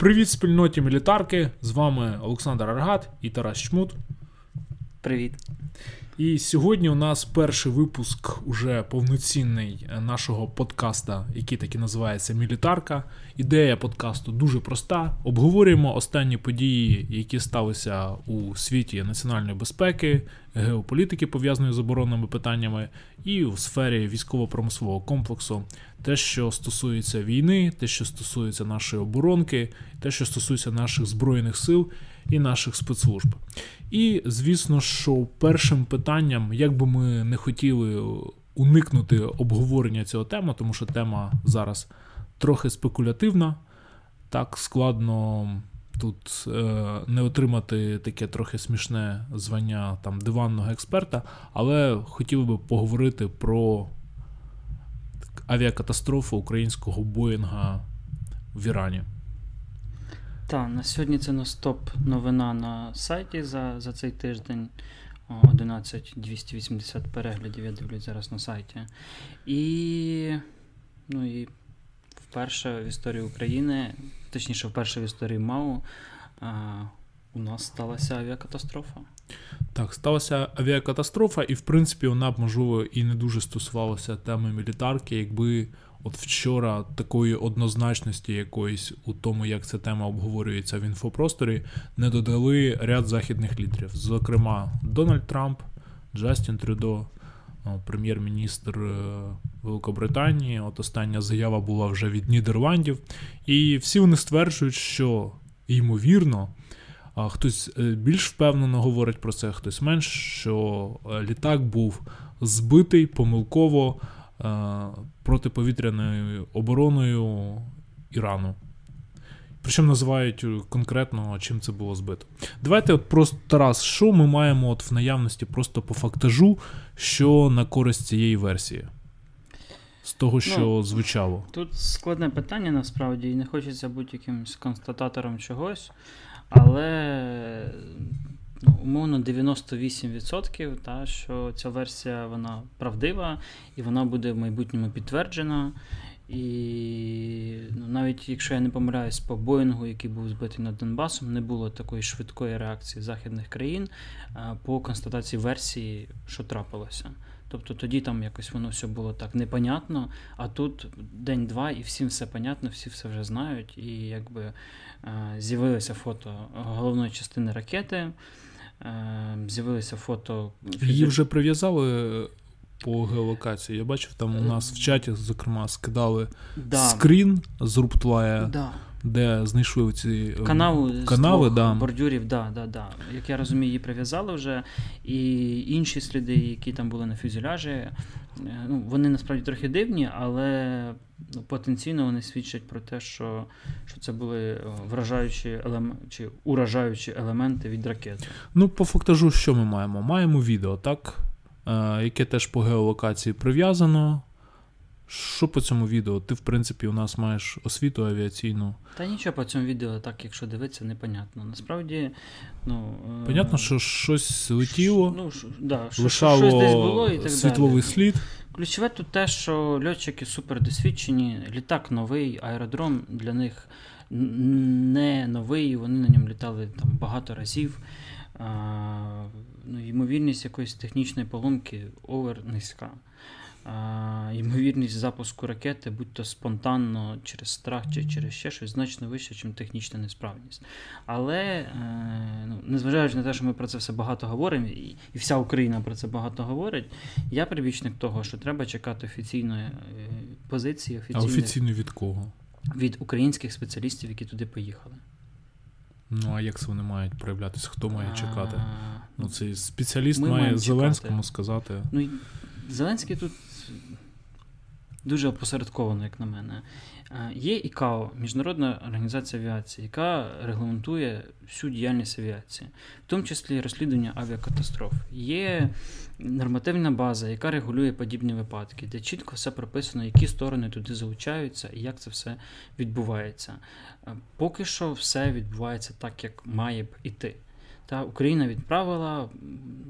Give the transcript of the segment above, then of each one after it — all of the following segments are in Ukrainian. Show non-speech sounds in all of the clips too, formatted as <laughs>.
Привіт, спільноті мілітарки! З вами Олександр Аргат і Тарас Чмут. Привіт. І сьогодні у нас перший випуск уже повноцінний е, нашого подкаста, який таки називається Мілітарка. Ідея подкасту дуже проста. Обговорюємо останні події, які сталися у світі національної безпеки, геополітики, пов'язаної з оборонними питаннями, і у сфері військово-промислового комплексу. Те, що стосується війни, те, що стосується нашої оборонки, те, що стосується наших збройних сил і наших спецслужб. І, звісно, що першим питанням, як би ми не хотіли уникнути обговорення цього теми, тому що тема зараз трохи спекулятивна, так складно тут е, не отримати таке трохи смішне звання там диванного експерта, але хотів би поговорити про авіакатастрофу українського Боїнга в Ірані. Так, на сьогодні це на стоп новина на сайті за за цей тиждень. 11280 переглядів, я дивлюсь зараз на сайті. І ну, і вперше в історії України, точніше, вперше в історії МАУ, у нас сталася авіакатастрофа. Так, сталася авіакатастрофа, і в принципі вона б, можливо, і не дуже стосувалася теми мілітарки, якби от вчора такої однозначності якоїсь у тому, як ця тема обговорюється в інфопросторі, не додали ряд західних лідерів. Зокрема, Дональд Трамп, Джастін Трюдо, прем'єр-міністр е, Великобританії. От остання заява була вже від Нідерландів. І всі вони стверджують, що ймовірно. Хтось е, більш впевнено говорить про це, хтось менш, що е, літак був збитий помилково протиповітряною обороною Ірану. Причому називають конкретно, чим це було збито. Давайте от просто Тарас, що ми маємо от в наявності просто по фактажу, що на користь цієї версії? З того, що ну, звучало. Тут складне питання насправді, і не хочеться бути якимось констататором чогось, але ну, умовно 98%, та, що ця версія вона правдива і вона буде в майбутньому підтверджена. І ну, навіть якщо я не помиляюсь по Боїнгу, який був збитий над Донбасом, не було такої швидкої реакції західних країн по констатації версії, що трапилося. Тобто тоді там якось воно все було так непонятно, а тут день-два, і всім все понятно, всі все вже знають. І якби з'явилося фото головної частини ракети. З'явилися фото. Її вже прив'язали по геолокації. Я бачив, там у нас в чаті, зокрема, скидали да. скрін з Руптвая, да. де знайшли ці ем, канави, з да. бордюрів. Да, да, да. Як я розумію, її прив'язали вже. І інші сліди, які там були на фюзеляжі, е, ну, вони насправді трохи дивні, але ну, потенційно вони свідчать про те, що що це були е, вражаючі елем... чи уражаючі елементи від ракети. Ну, по фактажу, що ми маємо? Маємо відео, так? Е, яке теж по геолокації прив'язано. Що по цьому відео? Ти, в принципі, у нас маєш освіту авіаційну. Та нічого по цьому відео, так, якщо дивитися, непонятно. Насправді, ну. Е, Понятно, що щось летіло, ну, да, лишало щось десь було і так світловий далі. слід. Ключове тут те, що льотчики супер досвідчені, літак новий, аеродром для них не новий, вони на ньому літали там багато разів ну, ймовірність якоїсь технічної поломки овер низька. Ймовірність запуску ракети, будь то спонтанно через страх чи через ще щось, значно вища, ніж технічна несправність. Але, е, ну, незважаючи на те, що ми про це все багато говоримо, і, вся Україна про це багато говорить, я прибічник того, що треба чекати офіційної е, позиції. Офіційної, а офіційно від кого? Від українських спеціалістів, які туди поїхали. Ну, а як це вони мають проявлятися? Хто має чекати? Ну, цей спеціаліст має Зеленському чекати. сказати. Ну, Зеленський тут дуже опосередковано, як на мене. Є ІКАО, Міжнародна організація авіації, яка регламентує всю діяльність авіації, в тому числі розслідування авіакатастроф. Є нормативна база, яка регулює подібні випадки, де чітко все прописано, які сторони туди залучаються і як це все відбувається. Поки що все відбувається так, як має б іти. Та Україна відправила,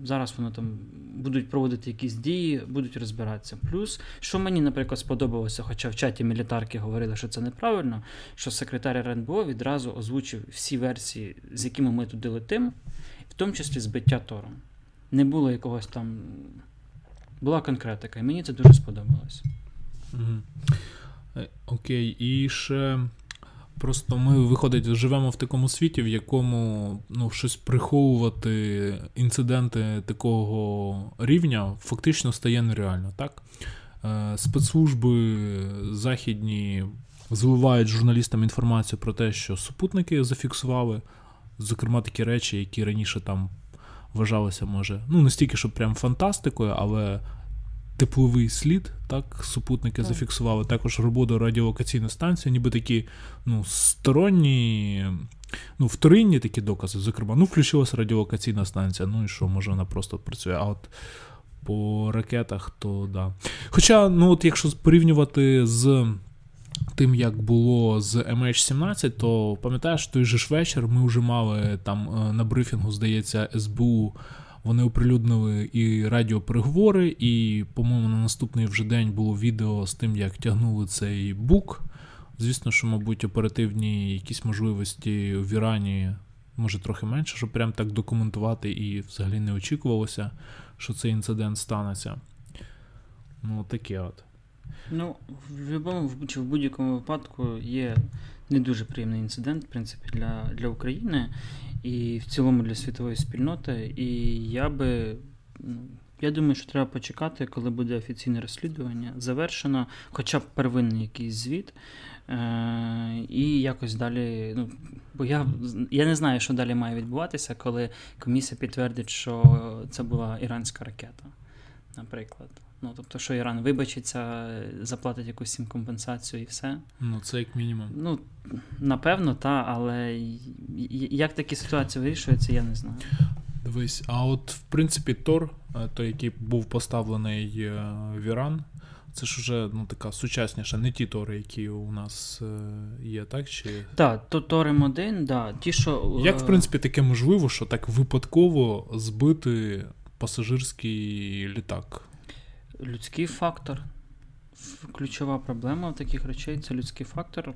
зараз воно там будуть проводити якісь дії, будуть розбиратися. Плюс, що мені, наприклад, сподобалося, хоча в чаті мілітарки говорили, що це неправильно, що секретар РНБО відразу озвучив всі версії, з якими ми туди летимо, в тому числі збиття Тором. Не було якогось там. Була конкретика, і мені це дуже сподобалось. Угу. Окей, і ще. Просто ми, виходить, живемо в такому світі, в якому ну, щось приховувати інциденти такого рівня фактично стає нереально, так? Е, спецслужби західні зливають журналістам інформацію про те, що супутники зафіксували, зокрема, такі речі, які раніше там вважалися, може, ну, не стільки, щоб прям фантастикою, але тепловий слід, так, супутники так. зафіксували, також роботу радіолокаційної станції, ніби такі ну, сторонні, ну, вторинні такі докази. Зокрема, ну, включилася радіолокаційна станція, ну і що, може, вона просто працює. А от по ракетах, то да. Хоча, ну, от якщо порівнювати з. Тим, як було з MH17, то пам'ятаєш, той же ж вечір ми вже мали там е, на брифінгу, здається, СБУ вони оприлюднили і радіопереговори, і, по-моєму, на наступний вже день було відео з тим, як тягнули цей бук. Звісно, що, мабуть, оперативні якісь можливості в Ірані може трохи менше, щоб прям так документувати, і взагалі не очікувалося, що цей інцидент станеться. Ну, таке от. Ну, в будь-якому чи в будь-якому випадку є не дуже приємний інцидент, в принципі, для, для України і в цілому для світової спільноти. І я би. Ну, я думаю, що треба почекати, коли буде офіційне розслідування, завершено, хоча б первинний якийсь звіт, е- і якось далі. Ну, Бо я я не знаю, що далі має відбуватися, коли комісія підтвердить, що це була іранська ракета, наприклад. Ну, тобто, що Іран вибачиться, заплатить якусь їм компенсацію і все. Ну, це як мінімум. Ну, напевно, так, але як такі ситуації вирішуються, я не знаю. Дивись, а от в принципі Тор, е, той, який був поставлений е, в Іран, це ж уже ну, така сучасніша, не ті тори, які у нас е, є, так? Чи... Так, то Тор М1, да, ті, що. Як, в принципі, таке можливо, що так випадково збити пасажирський літак? Людський фактор. Ключова проблема таких речей це людський фактор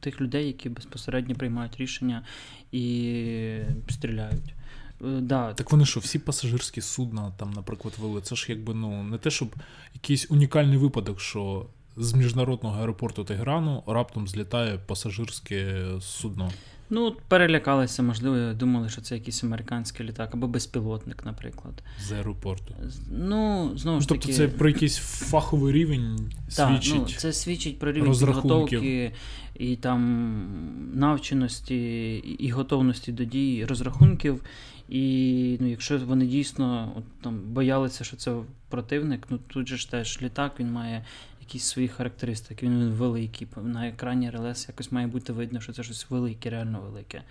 тих людей, які безпосередньо приймають рішення і стріляють. Е, да. Так вони що, всі пасажирські судна там, наприклад, вели. Це ж якби ну не те, щоб якийсь унікальний випадок, що з міжнародного аеропорту Теграну раптом злітає пасажирське судно. Ну, перелякалися, можливо, думали, що це якийсь американський літак або безпілотник, наприклад. З аеропорту. Ну, знову ж ну, тобто таки... це про якийсь фаховий рівень свідчить. Ну, це свідчить про рівень підготовки і там навченості, і готовності до дій, розрахунків. І ну, якщо вони дійсно от, там боялися, що це противник, ну тут же ж теж літак він має якісь свої характеристики. Він великий. На екрані РЛС якось має бути видно, що це щось велике, реально велике.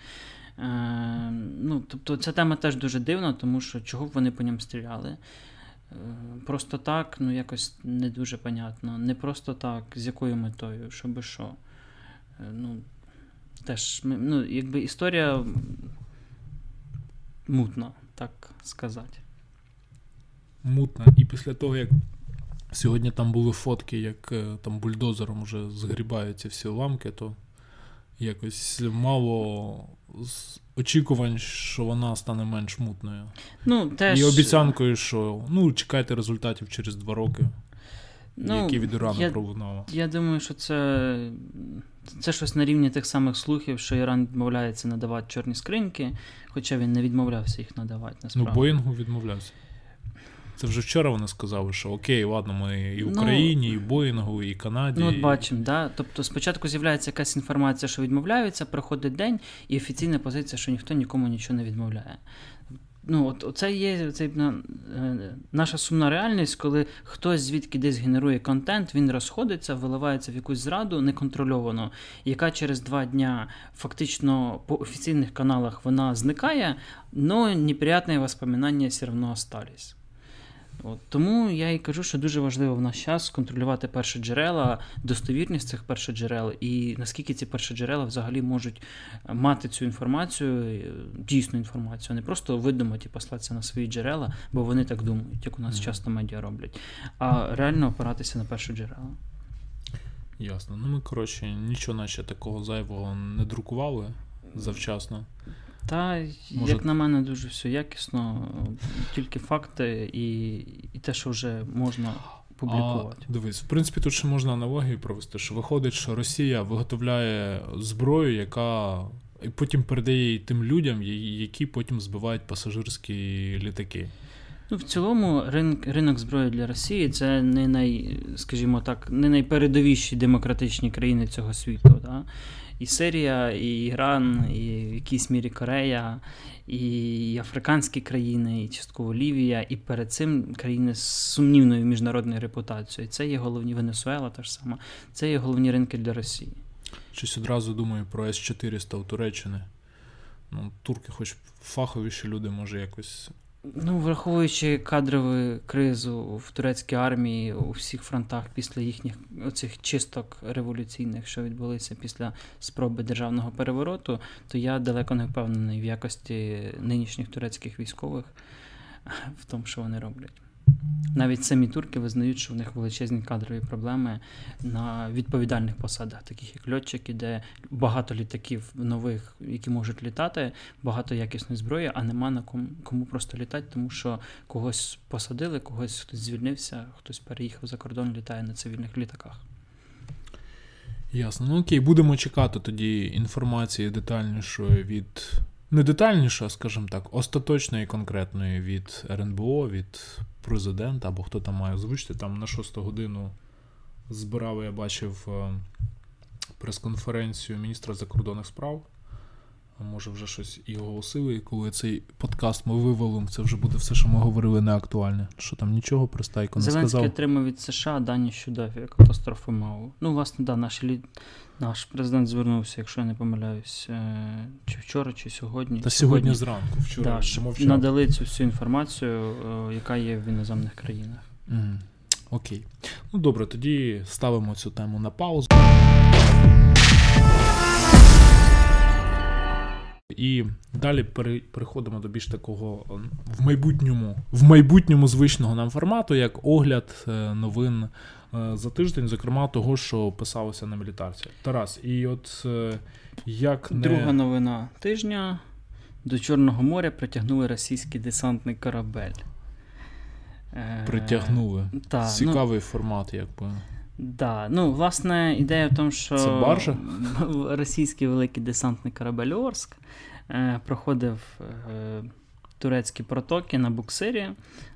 Е, ну, Тобто ця тема теж дуже дивна, тому що чого б вони по ньому стріляли. Е, просто так, ну якось не дуже понятно. Не просто так, з якою метою, що би що. Е, ну, теж, ну, якби історія мутна, так сказати. Мутна. І після того, як Сьогодні там були фотки, як е, там бульдозером вже згрібаються всі ламки, то якось мало очікувань, що вона стане менш мутною. Ну, теж... І обіцянкою, що ну, чекайте результатів через два роки, ну, які від Ірану пролунало. Я думаю, що це це щось на рівні тих самих слухів, що Іран відмовляється надавати чорні скриньки, хоча він не відмовлявся їх надавати. Ну, насправді. Ну, Боїнгу відмовлявся. Це вже вчора вони сказали, що окей, ладно, ми і ну, Україні, ну, і Боїнгу, і Канаді. Ну, от бачимо, да. Тобто спочатку з'являється якась інформація, що відмовляються, проходить день, і офіційна позиція, що ніхто нікому нічого не відмовляє. Ну, от Оце є це, е, наша сумна реальність, коли хтось звідки десь генерує контент, він розходиться, виливається в якусь зраду неконтрольовано, яка через два дня фактично по офіційних каналах вона зникає, але неприятні воспоминання все одно остались. От, Тому я і кажу, що дуже важливо в наш час контролювати перші джерела, достовірність цих перших джерел, і наскільки ці перші джерела взагалі можуть мати цю інформацію, е, дійсну інформацію, а не просто видумати і послатися на свої джерела, бо вони так думають, як у нас mm. часто медіа роблять, а реально опиратися на перші джерела. Ясно. Ну ми, коротше, нічого наче такого зайвого не друкували завчасно. Та, Може... як на мене, дуже все якісно, тільки факти і і те, що вже можна публікувати. А, Дивись, в принципі, тут ще можна аналогію провести, що виходить, що Росія виготовляє зброю, яка і потім передає її тим людям, які потім збивають пасажирські літаки. Ну, в цілому, ринок ринок зброї для Росії це не най, скажімо так, не найпередовіші демократичні країни цього світу. Да? І Сирія, і Іран, і в якійсь мірі Корея, і африканські країни, і частково Лівія, і перед цим країни з сумнівною міжнародною репутацією. Це є головні Венесуела, та ж сама, це є головні ринки для Росії. Щось одразу думаю про С-400 у Туреччини. Ну, Турки, хоч фаховіші люди, може якось Ну, враховуючи кадрову кризу в турецькій армії у всіх фронтах після їхніх оцих чисток революційних, що відбулися після спроби державного перевороту, то я далеко не впевнений в якості нинішніх турецьких військових в тому, що вони роблять. Навіть самі турки визнають, що в них величезні кадрові проблеми на відповідальних посадах, таких як льотчики, де багато літаків нових, які можуть літати, багато якісної зброї, а нема на кому, кому просто літати, тому що когось посадили, когось хтось звільнився, хтось переїхав за кордон, літає на цивільних літаках. Ясно. Ну окей, будемо чекати тоді інформації детальнішої від. Не детальніше, скажімо так, остаточної конкретної від РНБО, від президента або хто там має озвучити. Там на 6 годину збирав, я бачив е, прес-конференцію міністра закордонних справ. Може, вже щось і оголосили, і коли цей подкаст ми вивалимо, це вже буде все, що ми говорили, не актуальне. Що там нічого пристайко не Зеленський сказав. Зеленський отримав від США дані щодо катастрофи МАУ. Ну, власне, да, наші наш президент звернувся, якщо я не помиляюсь, е, чи вчора, чи сьогодні. Та сьогодні, зранку, вчора. Да, щоб надали цю всю інформацію, е, яка є в іноземних країнах. Mm. Окей. Ну добре, тоді ставимо цю тему на паузу. І далі переходимо до більш такого в майбутньому в майбутньому звичного нам формату, як огляд е, новин е, за тиждень, зокрема того, що писалося на мілітарці. Тарас, і от е, як не... друга новина тижня до Чорного моря притягнули російський десантний корабель. Притягнули. Та, Цікавий ну, формат, якби. Да, ну, власне, ідея в тому, що Це баржа? <laughs> російський великий десантний корабель Орск е, проходив е, турецькі протоки на буксирі,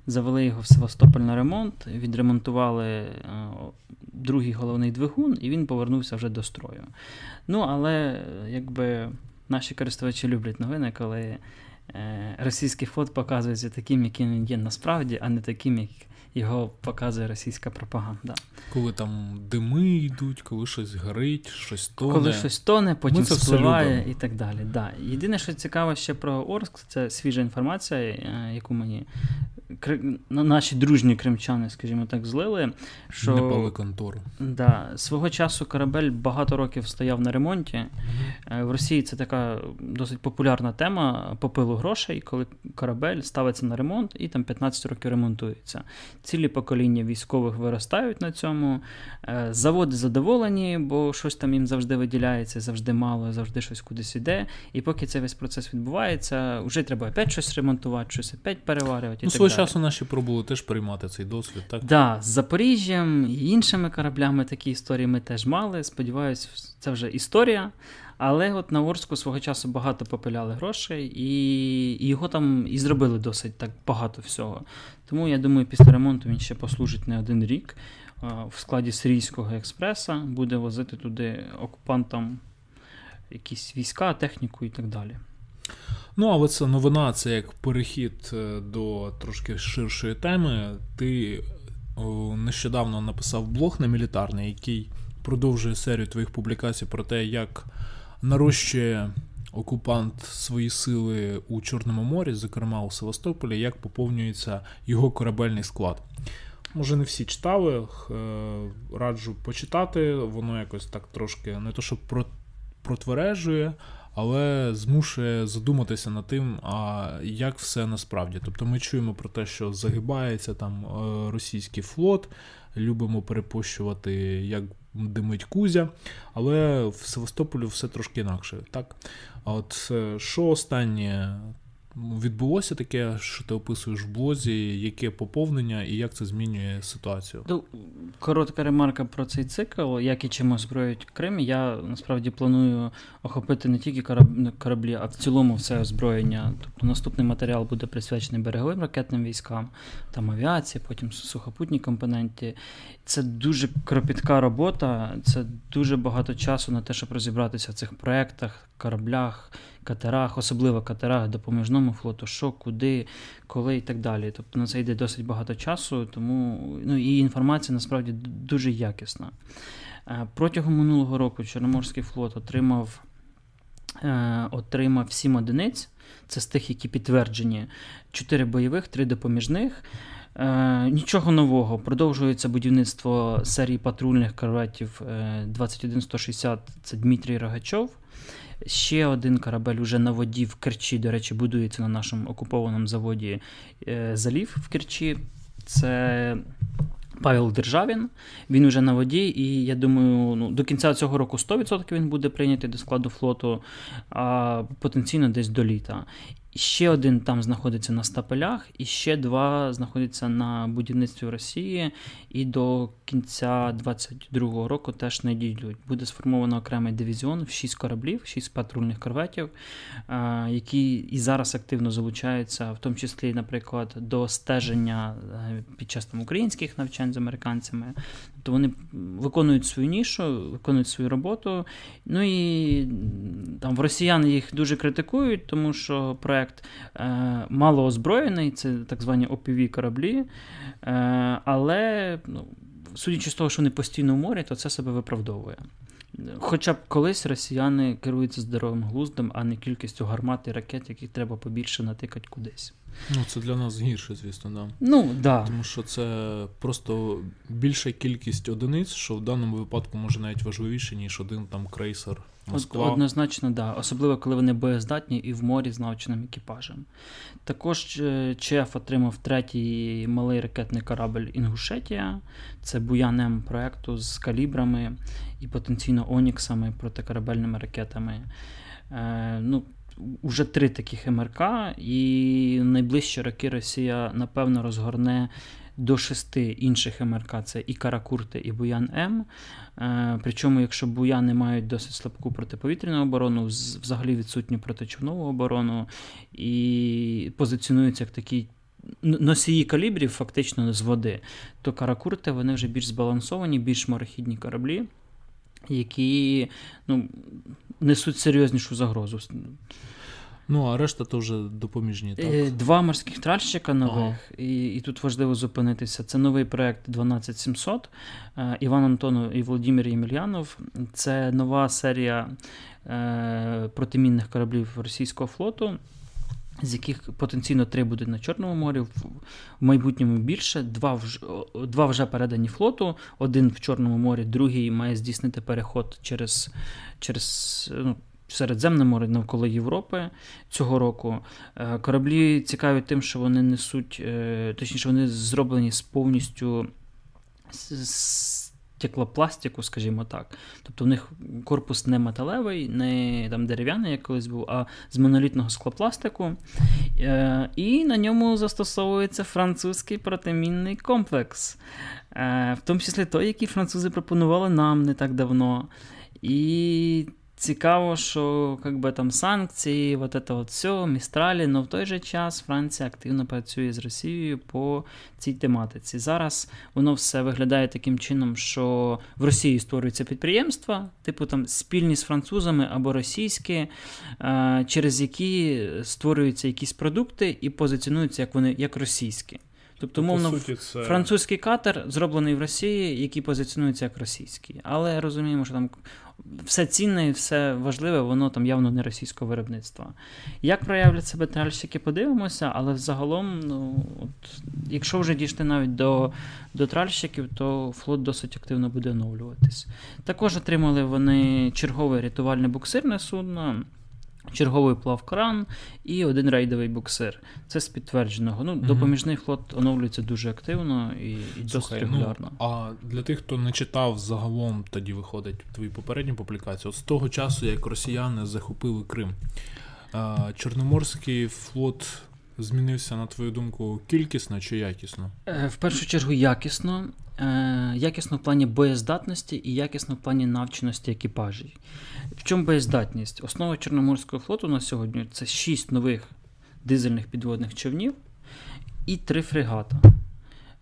завели його в Севастополь на ремонт, відремонтували е, другий головний двигун, і він повернувся вже до строю. Ну, але якби наші користувачі люблять новини, коли російський флот показується таким, яким він є насправді, а не таким, як його показує російська пропаганда. Коли там дими йдуть, коли щось горить, щось тоне. Коли щось тоне, потім спливає і так далі. Да. Єдине, що цікаво ще про Орск, це свіжа інформація, е, яку мені наші дружні кримчани, скажімо так, злили. що Не пали контору. Да, Свого часу корабель багато років стояв на ремонті. Mm-hmm. В Росії це така досить популярна тема попилу грошей, коли корабель ставиться на ремонт і там 15 років ремонтується. Цілі покоління військових виростають на цьому. Е, заводи задоволені, бо щось там їм завжди виділяється, завжди мало, завжди щось кудись іде. І поки цей весь процес відбувається, вже треба опять щось ремонтувати, щось опять переварювати. Ну, і так часу наші пробували теж приймати цей досвід, так? Так, да, з Запоріжжям і іншими кораблями такі історії ми теж мали. Сподіваюсь, це вже історія. Але от на Орську свого часу багато попиляли грошей, і його там і зробили досить так багато всього. Тому я думаю, після ремонту він ще послужить не один рік. В складі Сирійського експреса буде возити туди окупантам якісь війська, техніку і так далі. Ну, але це новина, це як перехід е, до трошки ширшої теми. Ти нещодавно написав блог на мілітарний, який продовжує серію твоїх публікацій про те, як нарощує окупант свої сили у Чорному морі, зокрема у Севастополі, як поповнюється його корабельний склад. Може, не всі читали, е, раджу почитати, воно якось так трошки не то, що протвережує, але змушує задуматися над тим, а як все насправді. Тобто ми чуємо про те, що загибається там е, російський флот, любимо перепощувати, як димить Кузя, але в Севастополі все трошки інакше. так? От е, що останнє відбулося таке, що ти описуєш в блозі, яке поповнення і як це змінює ситуацію? Ну, коротка ремарка про цей цикл, як і чим озброюють Крим. Я насправді планую охопити не тільки кораблі, а в цілому все озброєння. Тобто наступний матеріал буде присвячений береговим ракетним військам, там авіації, потім сухопутні компоненти. Це дуже кропітка робота, це дуже багато часу на те, щоб розібратися в цих проектах, кораблях катерах, особливо катерах, допоміжному флоту, що, куди, коли і так далі. Тобто на це йде досить багато часу, тому ну, і інформація насправді дуже якісна. Е, протягом минулого року Чорноморський флот отримав е, отримав 7 одиниць. Це з тих, які підтверджені: 4 бойових, 3 допоміжних. Е, Нічого нового. Продовжується будівництво серії патрульних корветів 21160. Це Дмитрій Рогачов. Ще один корабель уже на воді в Керчі, до речі, будується на нашому окупованому заводі е, залів в Керчі. Це Павел Державін. Він уже на воді, і я думаю, ну, до кінця цього року 100% він буде прийнятий до складу флоту, а потенційно десь до літа. Ще один там знаходиться на стапелях, і ще два знаходяться на будівництві в Росії, і до кінця 2022 року теж не дійдуть. Буде сформовано окремий дивізіон в 6 кораблів, 6 патрульних корветів, які і зараз активно залучаються, в тому числі, наприклад, до стеження е, під час там українських навчань з американцями. Тобто вони виконують свою нішу, виконують свою роботу. Ну і там в росіян їх дуже критикують, тому що проект е, мало озброєний, це так звані опіві кораблі. Е, але, ну, судячи з того, що вони постійно в морі, то це себе виправдовує. Хоча б колись росіяни керуються здоровим глуздом, а не кількістю гармат і ракет, яких треба побільше натикати кудись. Ну, це для нас гірше, звісно, да. Ну, да. Тому що це просто більша кількість одиниць, що в даному випадку може навіть важливіше, ніж один там крейсер Москва. Однозначно, да. Особливо, коли вони боєздатні і в морі з навченим екіпажем. Також е, ЧЕФ отримав третій малий ракетний корабль Інгушетія. Це Буян проекту з калібрами і потенційно Оніксами протикорабельними ракетами. Е, ну, Уже три таких МРК, і найближчі роки Росія, напевно, розгорне до шести інших МРК це і Каракурти, і Буян М. Е, причому, якщо буяни мають досить слабку протиповітряну оборону, взагалі відсутню протичовнову оборону і позиціонуються як такі. Носії калібрів фактично з води, то каракурти вони вже більш збалансовані, більш морохідні кораблі, які ну, несуть серйознішу загрозу. Ну, а решта то вже допоміжні. так? Е, два морських тральщика нових, ага. і і тут важливо зупинитися. Це новий проект 12700 е, Іван Антонов і Володимир Ємельянов. Це нова серія е, протимінних кораблів російського флоту. З яких потенційно три будуть на Чорному морі, в майбутньому більше. Два вже два вже передані флоту, один в Чорному морі, другий має здійснити переход через через ну, Середземне море навколо Європи цього року. Е, кораблі цікаві тим, що вони несуть, е, точніше, вони зроблені з повністю стеклопластику, скажімо так. Тобто в них корпус не металевий, не там дерев'яний, як колись був, а з монолітного склопластику. Е, і на ньому застосовується французький протимінний комплекс, в тому числі той, який французи пропонували нам не так давно. І Цікаво, що как би, там санкції, вот это от все, містралі, але в той же час Франція активно працює з Росією по цій тематиці. Зараз воно все виглядає таким чином, що в Росії створюються підприємства, типу там спільні з французами або російські, через які створюються якісь продукти і позиціонуються як вони як російські. Тобто, мовно, суті, це... французький катер зроблений в Росії, який позиціонується як російський. Але розуміємо, що там все цінне і все важливе, воно там явно не російського виробництва. Як проявлять себе тральщики, подивимося, але взагалом, ну, от, якщо вже дійшли навіть до до тральщиків, то флот досить активно буде оновлюватись. Також отримали вони чергове рятувальне буксирне судно черговий плавкран і один рейдовий буксир. Це з підтвердженого. Ну, mm Допоміжний флот оновлюється дуже активно і, і досить ну, регулярно. Ну, а для тих, хто не читав, загалом тоді виходить твої попередні публікації, от з того часу, як росіяни захопили Крим, Чорноморський флот. Змінився, на твою думку, кількісно чи якісно? Е, в першу чергу, якісно. Е, якісно в плані боєздатності і якісно в плані навченості екіпажів. В чому боєздатність? Основа Чорноморського флоту на сьогодні це 6 нових дизельних підводних човнів і 3 фрегата.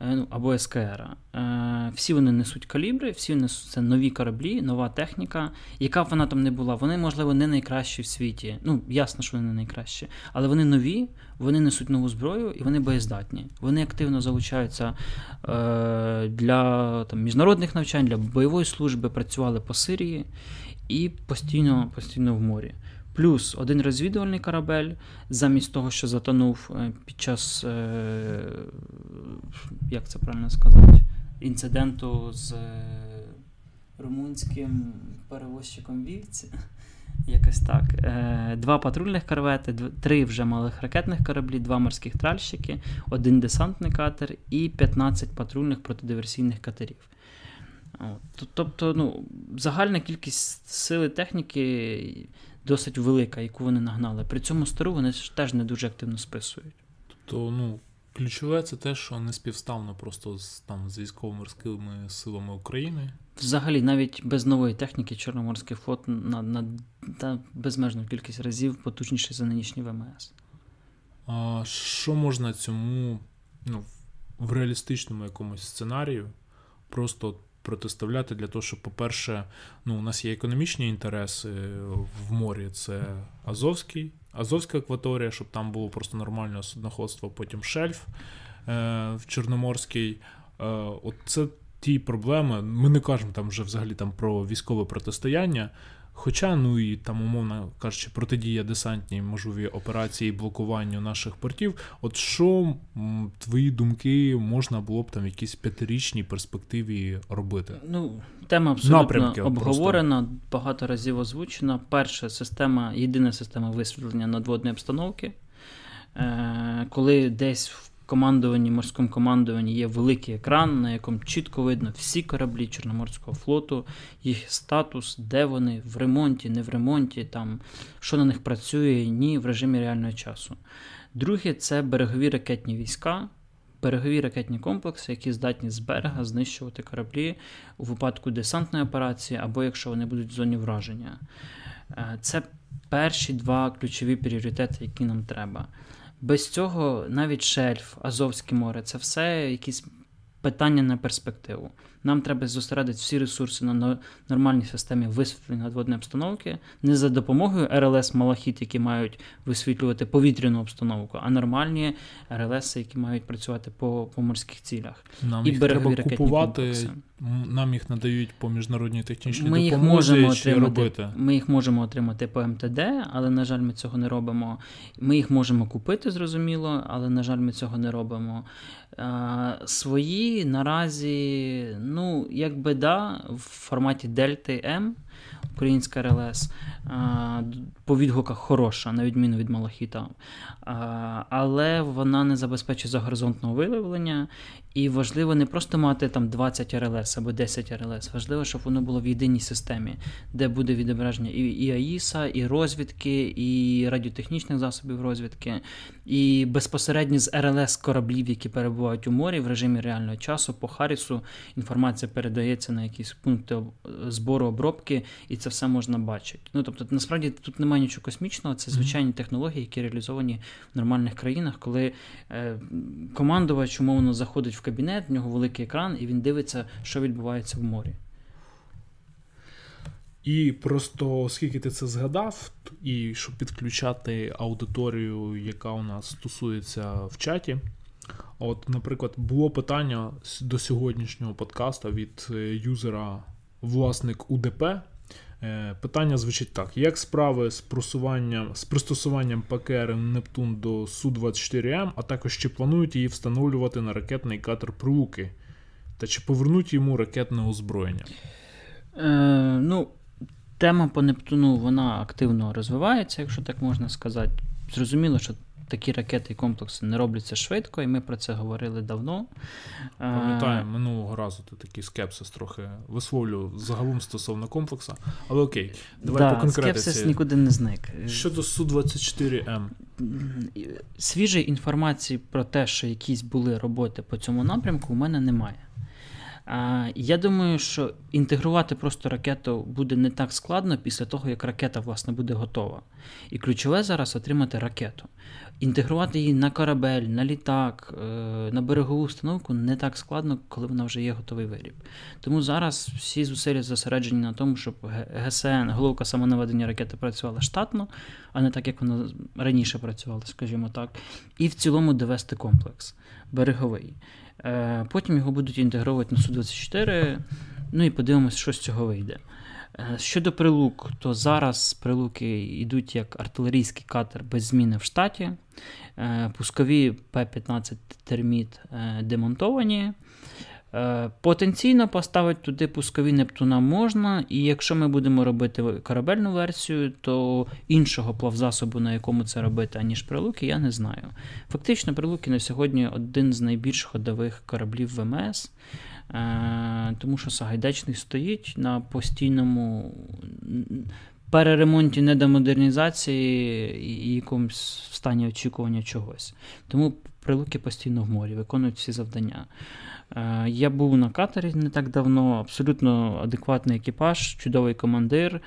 Е, ну, або СКР. Е, всі вони несуть калібри, всі несуть це нові кораблі, нова техніка. Яка б вона там не була, вони, можливо, не найкращі в світі. Ну, ясно, що вони не найкращі, але вони нові, вони несуть нову зброю і вони боєздатні. Вони активно залучаються е, для там, міжнародних навчань, для бойової служби, працювали по Сирії і постійно, постійно в морі. Плюс один розвідувальний корабель, замість того, що затонув е, під час, е, як це правильно сказати, інциденту з е, румунським перевозчиком вівці. <laughs> Якось так. Два патрульних корвети, три вже малих ракетних кораблі, два морських тральщики, один десантний катер і 15 патрульних протидиверсійних катерів. Тобто, ну, загальна кількість сили техніки досить велика, яку вони нагнали. При цьому стару вони ж теж не дуже активно списують. Тобто, ну, ключове це те, що не співставно просто з там з військово-морськими силами України. Взагалі, навіть без нової техніки Чорноморський флот на на, на безмежну кількість разів потужніший за нинішній ВМС. А Що можна цьому ну, в реалістичному якомусь сценарію просто протиставляти для того, щоб, по-перше, ну, у нас є економічні інтереси в морі, це Азовський, Азовська акваторія, щоб там було просто нормальне судноходство, потім шельф е, в Чорноморський. Е, от це ті проблеми. Ми не кажемо там вже взагалі там про військове протистояння. Хоча, ну і там, умовно кажучи, протидія десантній можливі операції блокуванню наших портів. От що твої думки можна було б там в якійсь п'ятирічній перспективі робити? Ну, тема абсолютно Напрямки, обговорена, просто. багато разів озвучена. Перша система, єдина система висвітлення надводної обстановки. Е, Коли десь в командуванні, морському командуванні є великий екран, на якому чітко видно всі кораблі Чорноморського флоту, їх статус, де вони, в ремонті, не в ремонті, там, що на них працює, ні, в режимі реального часу. Друге, це берегові ракетні війська. Берегові ракетні комплекси, які здатні з берега знищувати кораблі у випадку десантної операції, або якщо вони будуть в зоні враження. Е, це перші два ключові пріоритети, які нам треба. Без цього навіть шельф, Азовське море це все якісь питання на перспективу. Нам треба зосередити всі ресурси на нормальній системі висвітлення надводної обстановки, не за допомогою РЛС Малахіт, які мають висвітлювати повітряну обстановку, а нормальні РЛС, які мають працювати по по морських цілях. Нам і їх треба купувати, комплекси. нам їх надають по міжнародній технічній ми допомозі. Їх можемо отримати, робити? Ми їх можемо отримати по МТД, але, на жаль, ми цього не робимо. Ми їх можемо купити, зрозуміло, але, на жаль, ми цього не робимо. Свої наразі, ну, якби да, в форматі Дельти М українська РЛС по відгуках хороша, на відміну від Малахіта. Але вона не забезпечує загоризонтного виявлення. І важливо не просто мати там 20 РЛС або 10 РЛС. Важливо, щоб воно було в єдиній системі, де буде відображення і і АІСа, і розвідки, і радіотехнічних засобів розвідки, і безпосередньо з РЛС кораблів, які перебувають у морі в режимі реального часу. По Харрісу інформація передається на якісь пункти збору обробки, і це все можна бачити. Ну тобто, насправді тут немає нічого космічного, це звичайні технології, які реалізовані в нормальних країнах, коли е, командувач умовно заходить в кабінет, в нього великий екран, і він дивиться, що відбувається в морі. І просто оскільки ти це згадав, і щоб підключати аудиторію, яка у нас стосується в чаті, От, наприклад, було питання до сьогоднішнього подкасту від е, юзера власник УДП. Е, питання звучить так: як справи з просуванням з пристосуванням ПКР Нептун до Су-24М, а також чи планують її встановлювати на ракетний катер Прилуки? Та чи повернуть йому ракетне озброєння? Е, Ну, тема по Нептуну вона активно розвивається, якщо так можна сказати. Зрозуміло, що такі ракети і комплекси не робляться швидко, і ми про це говорили давно. Е, Пам'ятаю, минулого разу ти такий скепсис трохи висловлював загалом стосовно комплексу. Але окей, давай да, по конкретиці. Скепсис нікуди не зник. Щодо Су-24М. Свіжої інформації про те, що якісь були роботи по цьому напрямку, у мене немає. Я думаю, що інтегрувати просто ракету буде не так складно після того, як ракета власне буде готова. І ключове зараз отримати ракету. Інтегрувати її на корабель, на літак, е, на берегову установку не так складно, коли вона вже є готовий виріб. Тому зараз всі зусилля зосереджені на тому, щоб ГСН, головка самонаведення ракети працювала штатно, а не так, як вона раніше працювала, скажімо так. І в цілому довести комплекс береговий. Е, потім його будуть інтегровувати на Су-24, ну і подивимося, що з цього вийде. Е, щодо прилук, то зараз прилуки йдуть як артилерійський катер без зміни в штаті. Е, пускові П-15 терміт демонтовані. Потенційно поставити туди пускові Нептуна можна, і якщо ми будемо робити корабельну версію, то іншого плавзасобу, на якому це робити, аніж прилуки, я не знаю. Фактично, прилуки на сьогодні один з найбільш ходових кораблів ВМС, е, тому що Сагайдачний стоїть на постійному переремонті, недомодернізації і якомусь стані очікування чогось. Тому прилуки постійно в морі, виконують всі завдання. Е, я був на катері не так давно, абсолютно адекватний екіпаж, чудовий командир.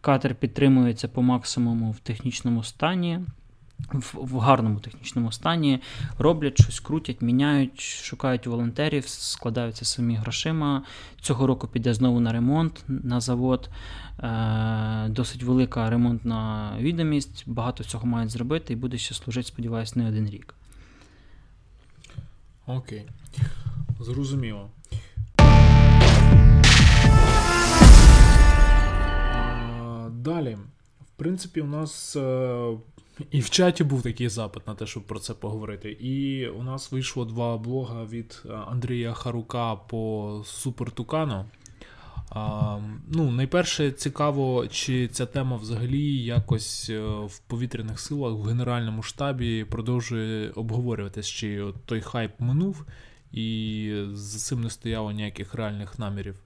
Катер підтримується по максимуму в технічному стані. В, гарному технічному стані роблять щось, крутять, міняють, шукають волонтерів, складаються самі грошима. Цього року піде знову на ремонт на завод. Е, Досить велика ремонтна відомість. Багато цього мають зробити і буде ще служити, сподіваюся, не один рік. Окей. Зрозуміло. Далі. В принципі, у нас е, і в чаті був такий запит на те, щоб про це поговорити. І у нас вийшло два блога від е, Андрія Харука по Супер Тукану. А, ну, Найперше цікаво, чи ця тема взагалі якось е, в повітряних силах в Генеральному штабі продовжує обговорюватись, чи той хайп минув, і за цим не стояло ніяких реальних намірів.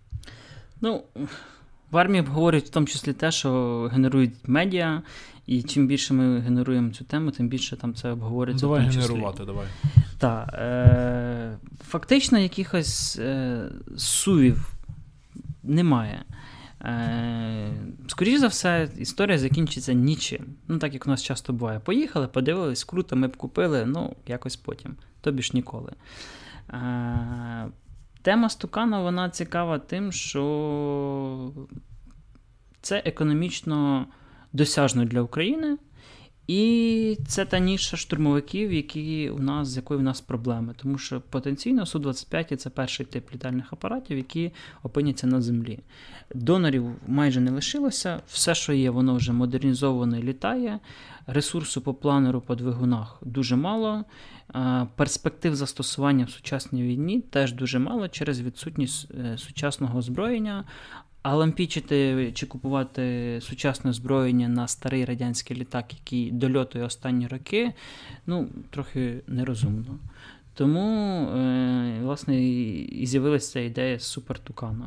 Ну, в армії обговорюють в тому числі те, що генерують медіа, і чим більше ми генеруємо цю тему, тим більше там це обговорюється. Ну, давай в тому числі. генерувати, давай. Так. Е- Фактично, якихось е- сувів немає. Е, Скоріше за все, історія закінчиться нічим. Ну, так як у нас часто буває. Поїхали, подивились, круто, ми б купили, ну, якось потім, тобі ж ніколи. Е, Тема Стукана вона цікава тим, що це економічно досяжно для України. І це та ніша штурмовиків, які у нас, з якою в нас проблеми. Тому що потенційно Су-25 це перший тип літальних апаратів, які опиняться на землі. Донорів майже не лишилося, все, що є, воно вже модернізовано і літає. Ресурсу по планеру по двигунах дуже мало. Перспектив застосування в сучасній війні теж дуже мало через відсутність е, сучасного озброєння. А лампічити чи купувати сучасне озброєння на старий радянський літак, який дольотує останні роки, ну, трохи нерозумно. Тому, е, власне, і з'явилася ця ідея з супертукану.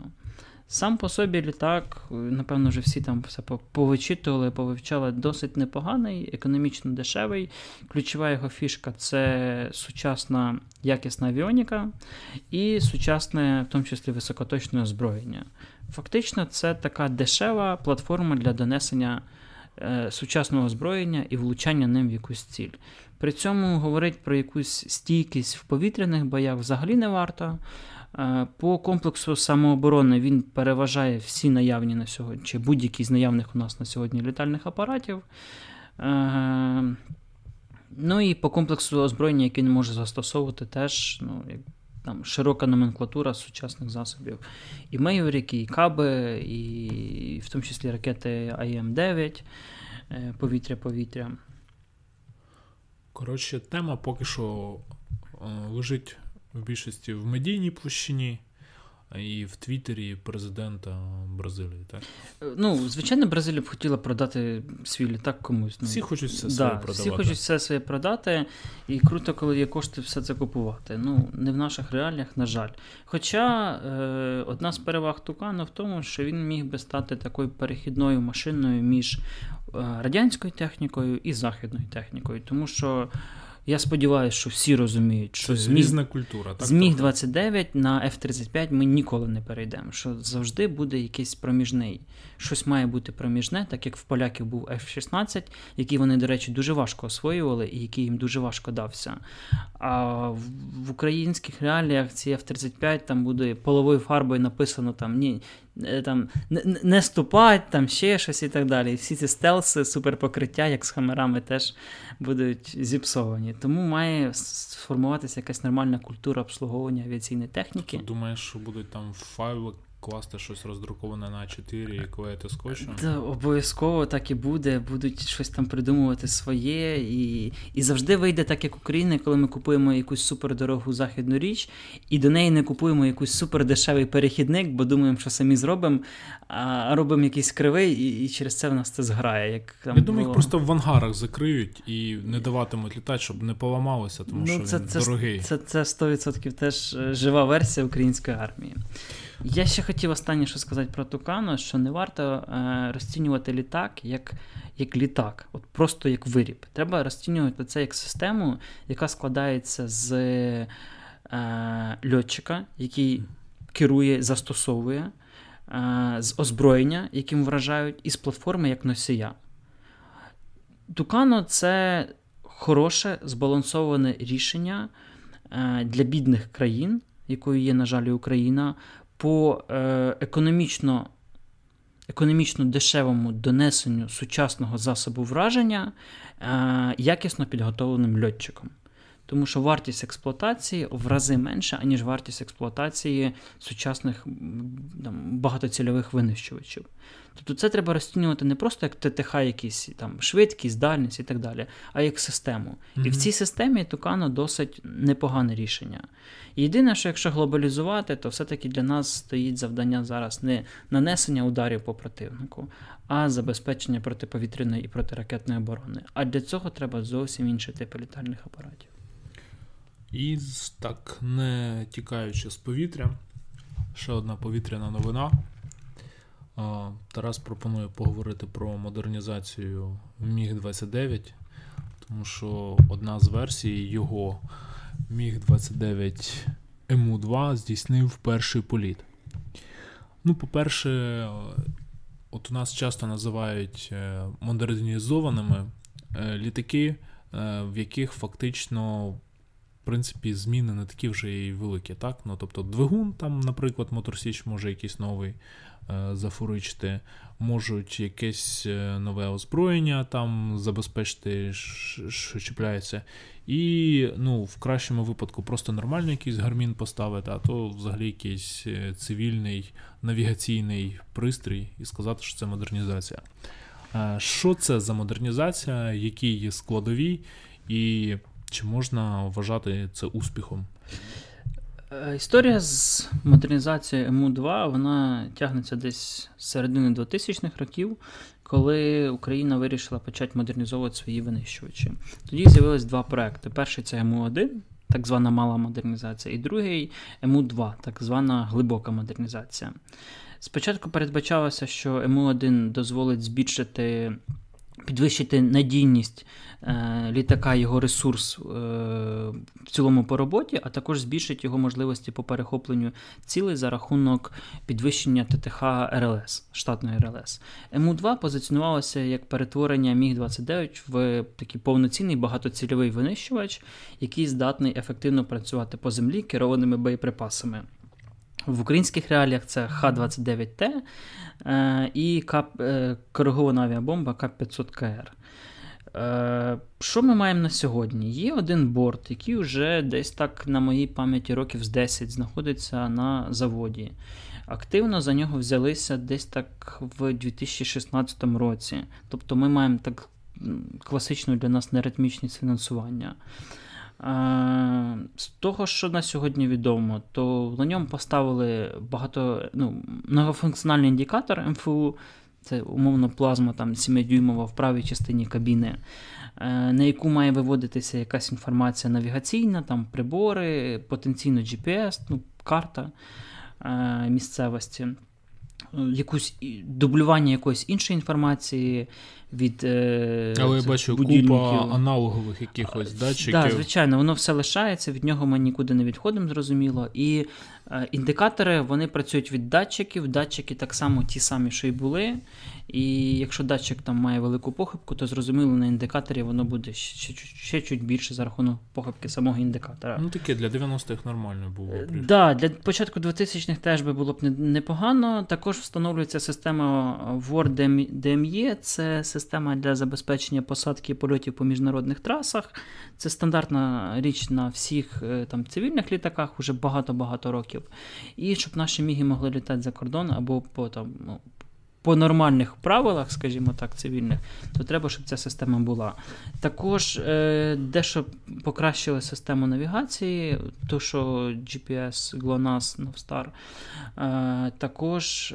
Сам по собі літак, напевно, вже всі там все повичитували, повивчали досить непоганий, економічно дешевий. Ключова його фішка це сучасна якісна авіоніка і сучасне, в тому числі, високоточне озброєння. Фактично, це така дешева платформа для донесення е, сучасного озброєння і влучання ним в якусь ціль. При цьому говорити про якусь стійкість в повітряних боях взагалі не варто. Е, по комплексу самооборони він переважає всі наявні на сьогодні, чи будь-які з наявних у нас на сьогодні літальних апаратів. Е, Ну і по комплексу озброєння, який він може застосовувати, теж ну, там, широка номенклатура сучасних засобів. І Мейверіки, і Каби, і в тому числі ракети АІМ-9, е, повітря-повітря. Коротше, тема поки що е, лежить в більшості в медійній площині і в Твіттері президента Бразилії, так? Е, ну, звичайно, Бразилія б хотіла продати свій літак комусь. Ну, Всі хочуть все да, своє продавати. Всі хочуть все своє продати, і круто, коли є кошти все це купувати. Ну, не в наших реаліях, на жаль. Хоча е, одна з переваг Тукану в тому, що він міг би стати такою перехідною машиною між е, радянською технікою і західною технікою. Тому що. Я сподіваюся, що всі розуміють, що Це з Міг, різна культура. Так, з Міг 29 на F-35 ми ніколи не перейдемо. Що завжди буде якийсь проміжний. Щось має бути проміжне, так як в поляків був F-16, який вони, до речі, дуже важко освоювали і який їм дуже важко дався. А в, в українських реаліях ці F-35 там буде половою фарбою написано там ні. Е, Там не, не ступать, там ще щось і так далі. Всі ці стелси, суперпокриття, як з хамерами, теж будуть зіпсовані. Тому має сформуватися якась нормальна культура обслуговування авіаційної техніки. Ти думаєш, що будуть там файли класти щось роздруковане на 4 і клеїти скотчем? Та, обов'язково так і буде. Будуть щось там придумувати своє. І і завжди вийде так, як Україна, коли ми купуємо якусь супердорогу західну річ, і до неї не купуємо якийсь супердешевий перехідник, бо думаємо, що самі зробимо, а робимо якийсь кривий, і, і через це в нас це зграє. Як там Я думаю, їх просто в ангарах закриють і не даватимуть літати, щоб не поламалося, тому що Ну, це, він це, дорогий. Це, це 100% теж е, жива версія української армії. Я ще хотів останнє що сказати про Тукану, що не варто е, розцінювати літак як, як літак, от просто як виріб. Треба розцінювати це як систему, яка складається з е, льотчика, який керує, застосовує, е, з озброєння, яким вражають, і з платформи як носія. Тукано це хороше збалансоване рішення е, для бідних країн, якою є, на жаль, Україна, по е, економічно, економічно дешевому донесенню сучасного засобу враження е, якісно підготовленим льотчиком. Тому що вартість експлуатації в рази менша, аніж вартість експлуатації сучасних там, багатоцільових винищувачів. Тобто це треба розцінювати не просто як ТТХ, якийсь там швидкість, дальність і так далі, а як систему. І в цій системі Тукано досить непогане рішення. Єдине, що якщо глобалізувати, то все-таки для нас стоїть завдання зараз не нанесення ударів по противнику, а забезпечення протиповітряної і протиракетної оборони. А для цього треба зовсім інший тип літальних апаратів. І так, не тікаючи з повітря, ще одна повітряна новина. Тарас пропонує поговорити про модернізацію Міг-29, тому що одна з версій його Міг-29 МУ-2 здійснив перший політ. Ну, по-перше, от у нас часто називають е, модернізованими е, літаки, е, в яких фактично принципі, зміни не такі вже і великі, так? Ну, тобто, двигун, там, наприклад, Моторсіч може якийсь новий е, зафуричити, можуть якесь е, нове озброєння там забезпечити, що чіпляється. І, ну, в кращому випадку, просто нормальний якийсь гармін поставити, а то взагалі якийсь е, цивільний навігаційний пристрій і сказати, що це модернізація. Е, Що це за модернізація, які є складові, і чи можна вважати це успіхом? Е, Історія з модернізацією МУ-2 вона тягнеться десь з середини 2000-х років, коли Україна вирішила почати модернізовувати свої винищувачі. Тоді з'явились два проекти. Перший це МУ-1, так звана мала модернізація, і другий МУ-2, так звана глибока модернізація. Спочатку передбачалося, що МУ-1 дозволить збільшити. Підвищити надійність е, літака, його ресурс е, в цілому по роботі, а також збільшить його можливості по перехопленню цілей за рахунок підвищення ТТХ РЛС, штатної РЛС. МУ-2 позиціонувалося як перетворення Міг-29 в такий повноцінний багатоцільовий винищувач, який здатний ефективно працювати по землі керованими боєприпасами. В українських реаліях це Х-29Т е, і е, коригована авіабомба К-500КР. Е, Що ми маємо на сьогодні? Є один борт, який вже десь так на моїй пам'яті років з 10 знаходиться на заводі. Активно за нього взялися десь так в 2016 році. Тобто ми маємо так класичну для нас неритмічність фінансування. Е, з того, що на сьогодні відомо, то на ньому поставили багато ну, многофункціональний індикатор МФУ, це умовно плазма там 7-дюймова в правій частині кабіни, е, на яку має виводитися якась інформація навігаційна, там прибори, потенційно GPS, ну, карта е, місцевості, якусь дублювання якоїсь іншої інформації від е, Але я бачу купа аналогових якихось датчиків. Так, да, звичайно, воно все лишається, від нього ми нікуди не відходимо, зрозуміло. І е, індикатори вони працюють від датчиків. Датчики так само ті самі, що й були. І якщо датчик там має велику похибку, то зрозуміло на індикаторі воно буде ще, ще, ще чуть більше за рахунок похибки самого індикатора. Ну таке для 90-х нормально було. Так, е, да, для початку 2000-х теж би було б непогано. Також встановлюється система Word DME, це система для забезпечення посадки польотів по міжнародних трасах. Це стандартна річ на всіх е, там цивільних літаках уже багато-багато років. І щоб наші міги могли літати за кордон або по там. Ну, по нормальних правилах, скажімо так, цивільних, то треба, щоб ця система була. Також е, дещо покращили систему навігації, то що GPS, GLONASS, Novstar. Е, також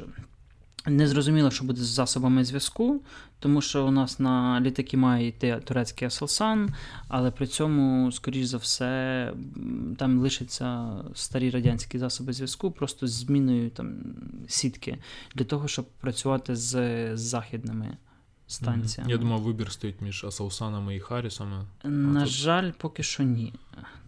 не зрозуміло, що буде з засобами зв'язку, тому що у нас на літаки має йти турецький Аселсан, але при цьому, скоріш за все, там лишаться старі радянські засоби зв'язку, просто з зміною там сітки для того, щоб працювати з, західними. Станціями. Я думав, вибір стоїть між Асаусанами і Харрісами. На тут... жаль, поки що ні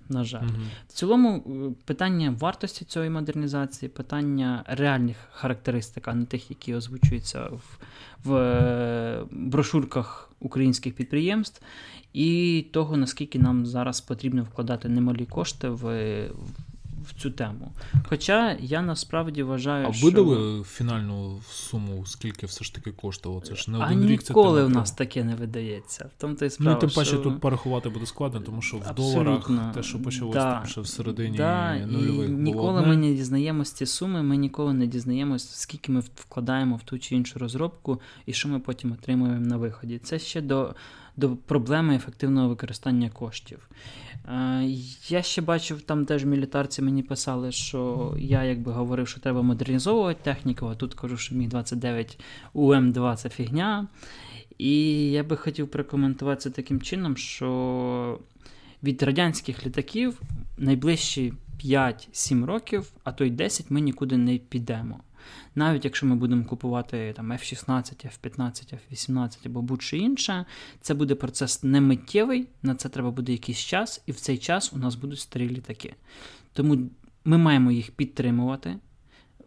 на жаль. Угу. В цілому, е, питання вартості цієї модернізації, питання реальних характеристик, а не тих, які озвучуються в, в е, брошурках українських підприємств, і того, наскільки нам зараз потрібно вкладати немалі кошти в в цю тему. Хоча я насправді вважаю, а що... видали фінальну суму, скільки все ж таки коштувало? Це ж не один а рік. ніколи у нас таке не видається. В тому то і справа, Ну, тим паче що... тут порахувати буде складно, тому що в Абсолютно. доларах те, що почалося да. там ще всередині да. нульових. І Ніколи ми не дізнаємося ці суми, ми ніколи не дізнаємося, скільки ми вкладаємо в ту чи іншу розробку, і що ми потім отримуємо на виході. Це ще до. До проблеми ефективного використання коштів. Е, я ще бачив, там теж мілітарці мені писали, що я якби говорив, що треба модернізовувати техніку, а тут кажу, що міг 29 УМ2 це фігня. І я би хотів прокоментувати це таким чином, що від радянських літаків найближчі 5-7 років, а то й 10 ми нікуди не підемо. Навіть якщо ми будемо купувати там F-16, F-15, F-18 або будь-що інше, це буде процес не миттєвий, на це треба буде якийсь час, і в цей час у нас будуть старі літаки. Тому ми маємо їх підтримувати.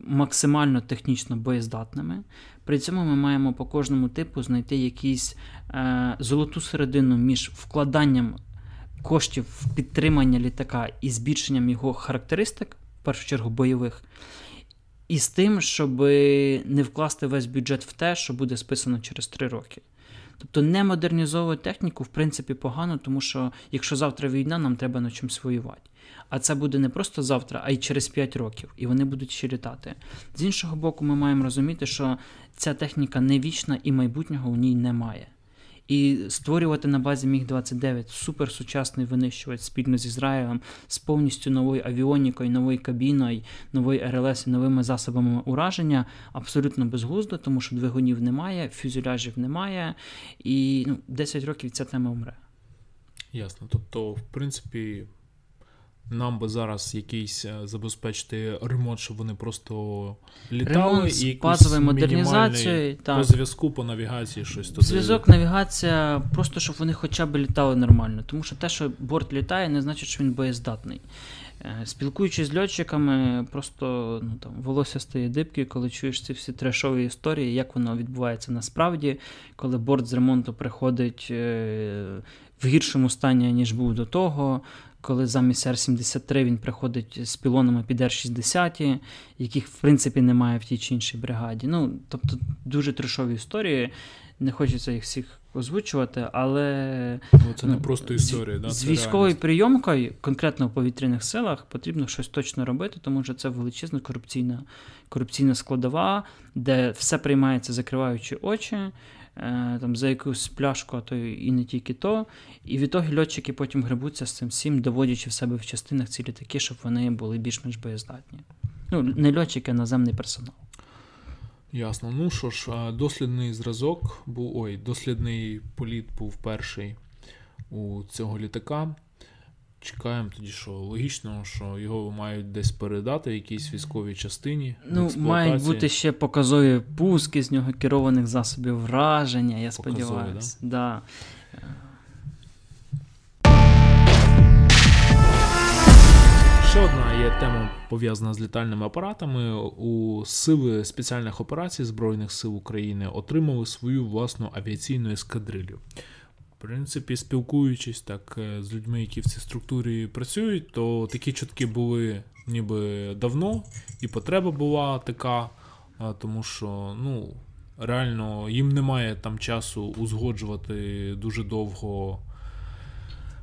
Максимально технічно боєздатними. При цьому ми маємо по кожному типу знайти якийсь е, золоту середину між вкладанням коштів в підтримання літака і збільшенням його характеристик, в першу чергу бойових, і з тим, щоб не вкласти весь бюджет в те, що буде списано через 3 роки. Тобто не модернізовувати техніку, в принципі, погано, тому що якщо завтра війна, нам треба на чимось воювати. А це буде не просто завтра, а й через 5 років, і вони будуть ще літати. З іншого боку, ми маємо розуміти, що ця техніка не вічна і майбутнього у ній немає. І створювати на базі Міг-29 суперсучасний винищувач спільно з Ізраїлем з повністю новою авіонікою, новою кабіною, новою РЛС і новими засобами ураження абсолютно безглуздо, тому що двигунів немає, фюзеляжів немає, і ну, 10 років ця тема вмре. Ясно. Тобто, в принципі, нам би зараз якийсь е, забезпечити ремонт, щоб вони просто літали ремонт і базовою модернізацією по зв'язку, по навігації, щось туди. Зв'язок, навігація, просто щоб вони хоча б літали нормально. Тому що те, що борт літає, не значить, що він боєздатний. Е, спілкуючись з льотчиками, просто ну, там, волосся стає дибки, коли чуєш ці всі трешові історії, як воно відбувається насправді, коли борт з ремонту приходить е, в гіршому стані, ніж був до того коли замість Р-73 він приходить з пілонами під Р-60, яких в принципі немає в тій чи іншій бригаді. Ну, Тобто дуже трешові історії. Не хочеться їх всіх озвучувати, але Ну, це не Ну, просто історія, з, да? з військовою прийомкою, конкретно в повітряних силах, потрібно щось точно робити, тому що це величезна корупційна, корупційна складова, де все приймається, закриваючи очі. Е, Там за якусь пляшку, а то і не тільки то. І від того льотчики потім гребуться з цим всім, доводячи в себе в частинах ці літаки, щоб вони були більш-менш боєздатні. Ну, не льотчики, а наземний персонал. Ясно. Ну що ж, дослідний зразок був. Ой, дослідний політ був перший у цього літака. Чекаємо тоді, що логічно, що його мають десь передати в якійсь військовій частині. Ну, мають бути ще показові пуски з нього керованих засобів враження, я Показові, сподіваюся. Да? Ще одна є тема пов'язана з літальними апаратами. У сили спеціальних операцій Збройних сил України отримали свою власну авіаційну ескадрилью. Принципі, спілкуючись так е, з людьми, які в цій структурі працюють, то такі чутки були ніби давно, і потреба була така, тому що ну, реально їм немає там часу узгоджувати дуже довго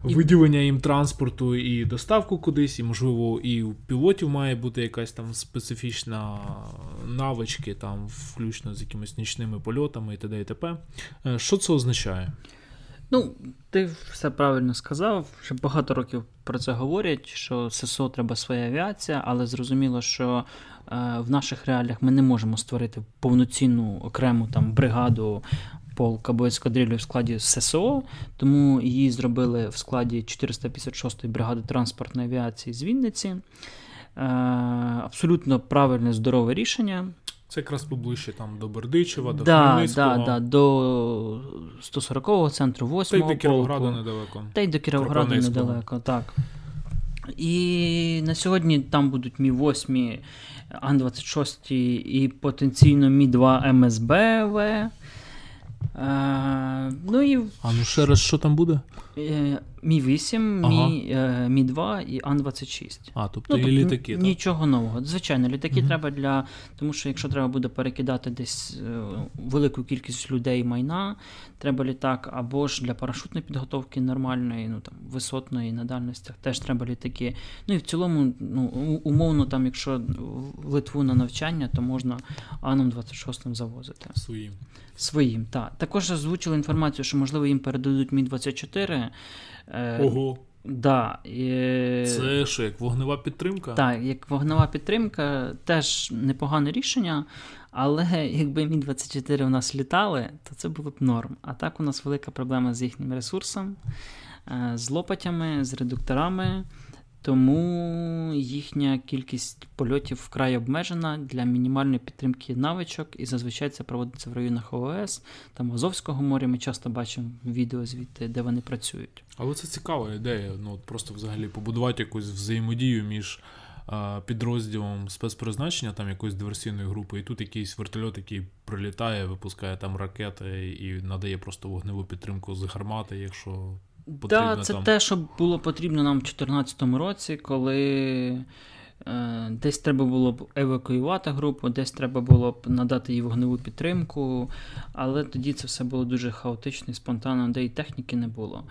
виділення їм транспорту і доставку кудись, і, можливо, і у пілотів має бути якась там специфічна навички, там, включно з якимись нічними польотами і т.д. і т.п. Е, Що це означає? Ну, ти все правильно сказав. Вже багато років про це говорять, що ССО треба своя авіація, але зрозуміло, що е, в наших реаліях ми не можемо створити повноцінну окрему там бригаду полк або ескадрилью в складі ССО, тому її зробили в складі 456-ї бригади транспортної авіації з Вінниці. Е, абсолютно правильне, здорове рішення. Це якраз поближче там до Бердичева, до Да, Хмельницького, да, да, до 140-го центру, 8-го та й до Кіровограду полку. недалеко. Та й до Кіровограду недалеко, так. І на сьогодні там будуть Мі 8, Ан-26 і потенційно Мі 2 МСБВ. Е, ну і А ну ще раз, що там буде? Е, Мі 8, Ага. Мі, е, Мі 2 і Ан-26. А, тобто Ну, і тобто, літаки. так? Нічого нового. Звичайно, літаки Мгм. треба для. Тому що якщо треба буде перекидати десь е, велику кількість людей майна, треба літак, або ж для парашутної підготовки нормальної, ну там висотної на дальностях, теж треба літаки. Ну і в цілому, ну, умовно, там, якщо в Литву на навчання, то можна Аном 26 завозити. Своїм. Своїм, так. Також озвучили інформацію, що можливо їм передадуть Мі-24. Е, Ого, да, і... це що, як вогнева підтримка? Так, як вогнева підтримка, теж непогане рішення, але якби Мі-24 у нас літали, то це було б норм. А так у нас велика проблема з їхнім ресурсом, е, з лопатями, з редукторами. Тому їхня кількість польотів вкрай обмежена для мінімальної підтримки навичок, і зазвичай це проводиться в районах ООС, там Азовського моря. Ми часто бачимо відео звідти, де вони працюють. Але це цікава ідея. Ну, просто взагалі побудувати якусь взаємодію між а, підрозділом спецпризначення, там якоїсь диверсійної групи, і тут якийсь вертольот, який прилітає, випускає там ракети і надає просто вогневу підтримку з гармати, якщо потрібно Так, це там. те, що було потрібно нам в 2014 році, коли е, десь треба було б евакуювати групу, десь треба було б надати їй вогневу підтримку, але тоді це все було дуже хаотично і спонтанно, де і техніки не було.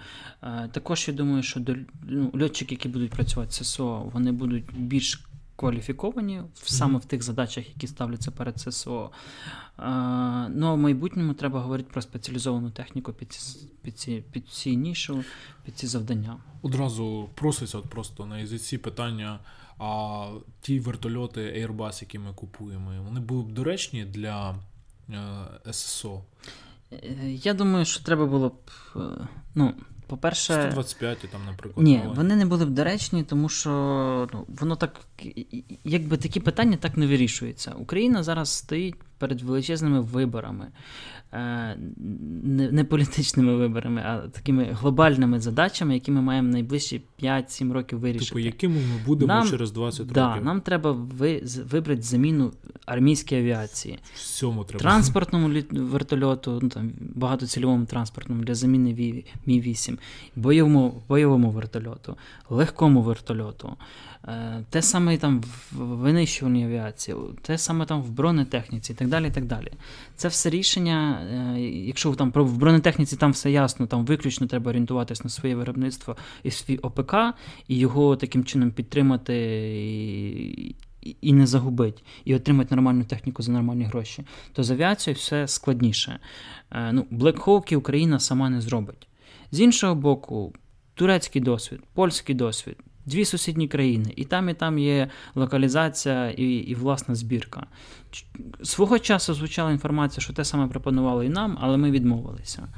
Е, також я думаю, що до, ну, льотчики, які будуть працювати в ССО, вони будуть більш кваліфіковані в- саме в тих задачах, які ставляться перед ССО. Е, ну, а в майбутньому треба говорити про спеціалізовану техніку під, ці- під, ці, під ці нішу, під ці завдання. Одразу проситься от просто на язиці питання. А ті вертольоти Airbus, які ми купуємо, вони були б доречні для е, ССО. Е, Я думаю, що треба було б. Ну, по-перше, 125, там, наприклад. ні, вони не були б доречні, тому що ну, воно так, якби такі питання так не вирішуються. Україна зараз стоїть перед величезними виборами, е, не, політичними виборами, а такими глобальними задачами, які ми маємо найближчі 5-7 років вирішити. Типу, якими ми будемо Нам- через 20 да, років? нам треба ви, вибрати заміну армійській авіації. Всьому треба. Транспортному літ... вертольоту, ну, там, багатоцільовому транспортному для заміни Ві- Мі-8, бойовому, бойовому вертольоту, легкому вертольоту, те саме там в винищувальній авіації, те саме там в бронетехніці і так далі. і так далі. Це все рішення, е, якщо там в бронетехніці там все ясно, там виключно треба орієнтуватись на своє виробництво і свій ОПК, і його таким чином підтримати. І, і не загубить, і отримати нормальну техніку за нормальні гроші, то з авіацією все складніше. Е, ну, Hawk Україна сама не зробить. З іншого боку, турецький досвід, польський досвід, дві сусідні країни, і там, і там є локалізація і, і власна збірка. Свого часу звучала інформація, що те саме пропонували і нам, але ми відмовилися.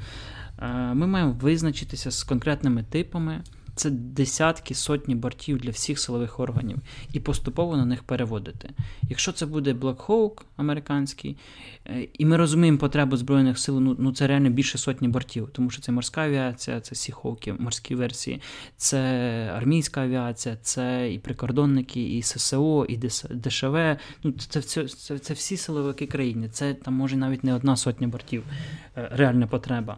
Е, ми маємо визначитися з конкретними типами це десятки, сотні бортів для всіх силових органів, і поступово на них переводити. Якщо це буде Black Hawk американський, е, і ми розуміємо потребу Збройних сил, ну ну це реально більше сотні бортів, тому що це морська авіація, це Сіховки, морські версії, це армійська авіація, це і прикордонники, і ССО, і ДШВ. Ну, Це це, це, це всі силовики країни. Це там може навіть не одна сотня бортів, е, реальна потреба.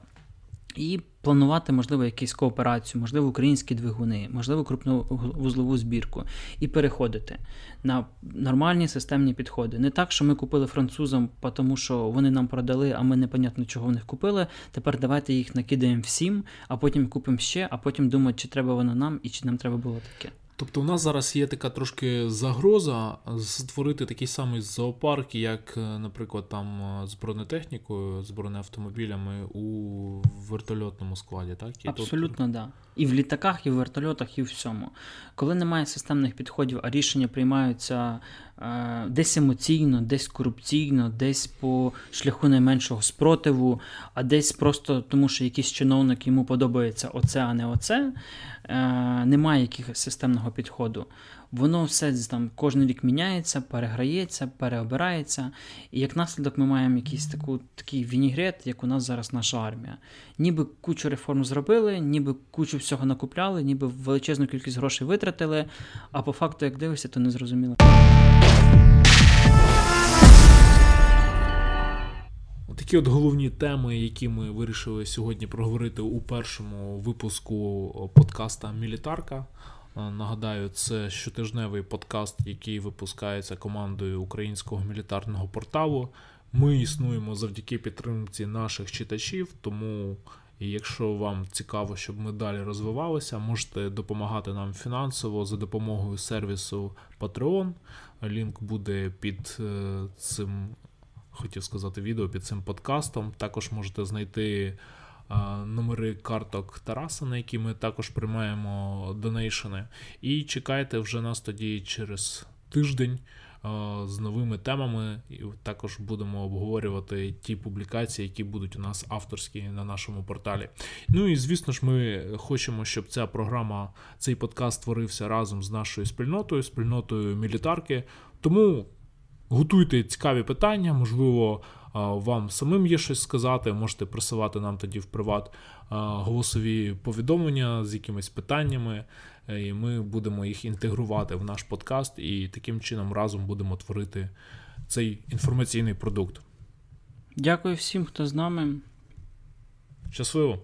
І планувати, можливо, якусь кооперацію, можливо, українські двигуни, можливо, крупновузлову збірку, і переходити на нормальні системні підходи. Не так, що ми купили французам, тому що вони нам продали, а ми непонятно чого в них купили. Тепер давайте їх накидаємо всім, а потім купимо ще, а потім думати, чи треба воно нам і чи нам треба було таке. Тобто у нас зараз є така трошки загроза створити такий самий зоопарк, як, е, наприклад, там е, з бронетехнікою, з бронеавтомобілями у вертольотному складі, так? І Абсолютно, так. Да. І в літаках, і в вертольотах, і в всьому. Коли немає системних підходів, а рішення приймаються е, десь емоційно, десь корупційно, десь по шляху найменшого спротиву, а десь просто тому, що якийсь чиновник йому подобається оце, а не оце. Е, немає якихось системного підходу. Воно все там кожен рік міняється, переграється, переобирається. І як наслідок ми маємо якийсь таку, такий вінігрет, як у нас зараз наша армія. Ніби кучу реформ зробили, ніби кучу всього накупляли, ніби величезну кількість грошей витратили, а по факту, як дивишся, то не зрозуміло. Такі от головні теми, які ми вирішили сьогодні проговорити у першому випуску подкаста Мілітарка. Нагадаю, це щотижневий подкаст, який випускається командою українського мілітарного порталу. Ми існуємо завдяки підтримці наших читачів, тому. Якщо вам цікаво, щоб ми далі розвивалися, можете допомагати нам фінансово за допомогою сервісу Patreon. Лінк буде під е, цим хотів сказати, відео під цим подкастом. Також можете знайти номери карток Тараса, на які ми також приймаємо донейшени. І чекайте вже нас тоді через тиждень. З новими темами, і також будемо обговорювати ті публікації, які будуть у нас авторські на нашому порталі. Ну і звісно ж, ми хочемо, щоб ця програма, цей подкаст створився разом з нашою спільнотою, спільнотою мілітарки. Тому Готуйте цікаві питання, можливо, вам самим є щось сказати. Можете присилати нам тоді в приват голосові повідомлення з якимись питаннями, е, і ми будемо їх інтегрувати в наш подкаст і таким чином разом будемо творити цей інформаційний продукт. Дякую всім, хто з нами. Щасливо!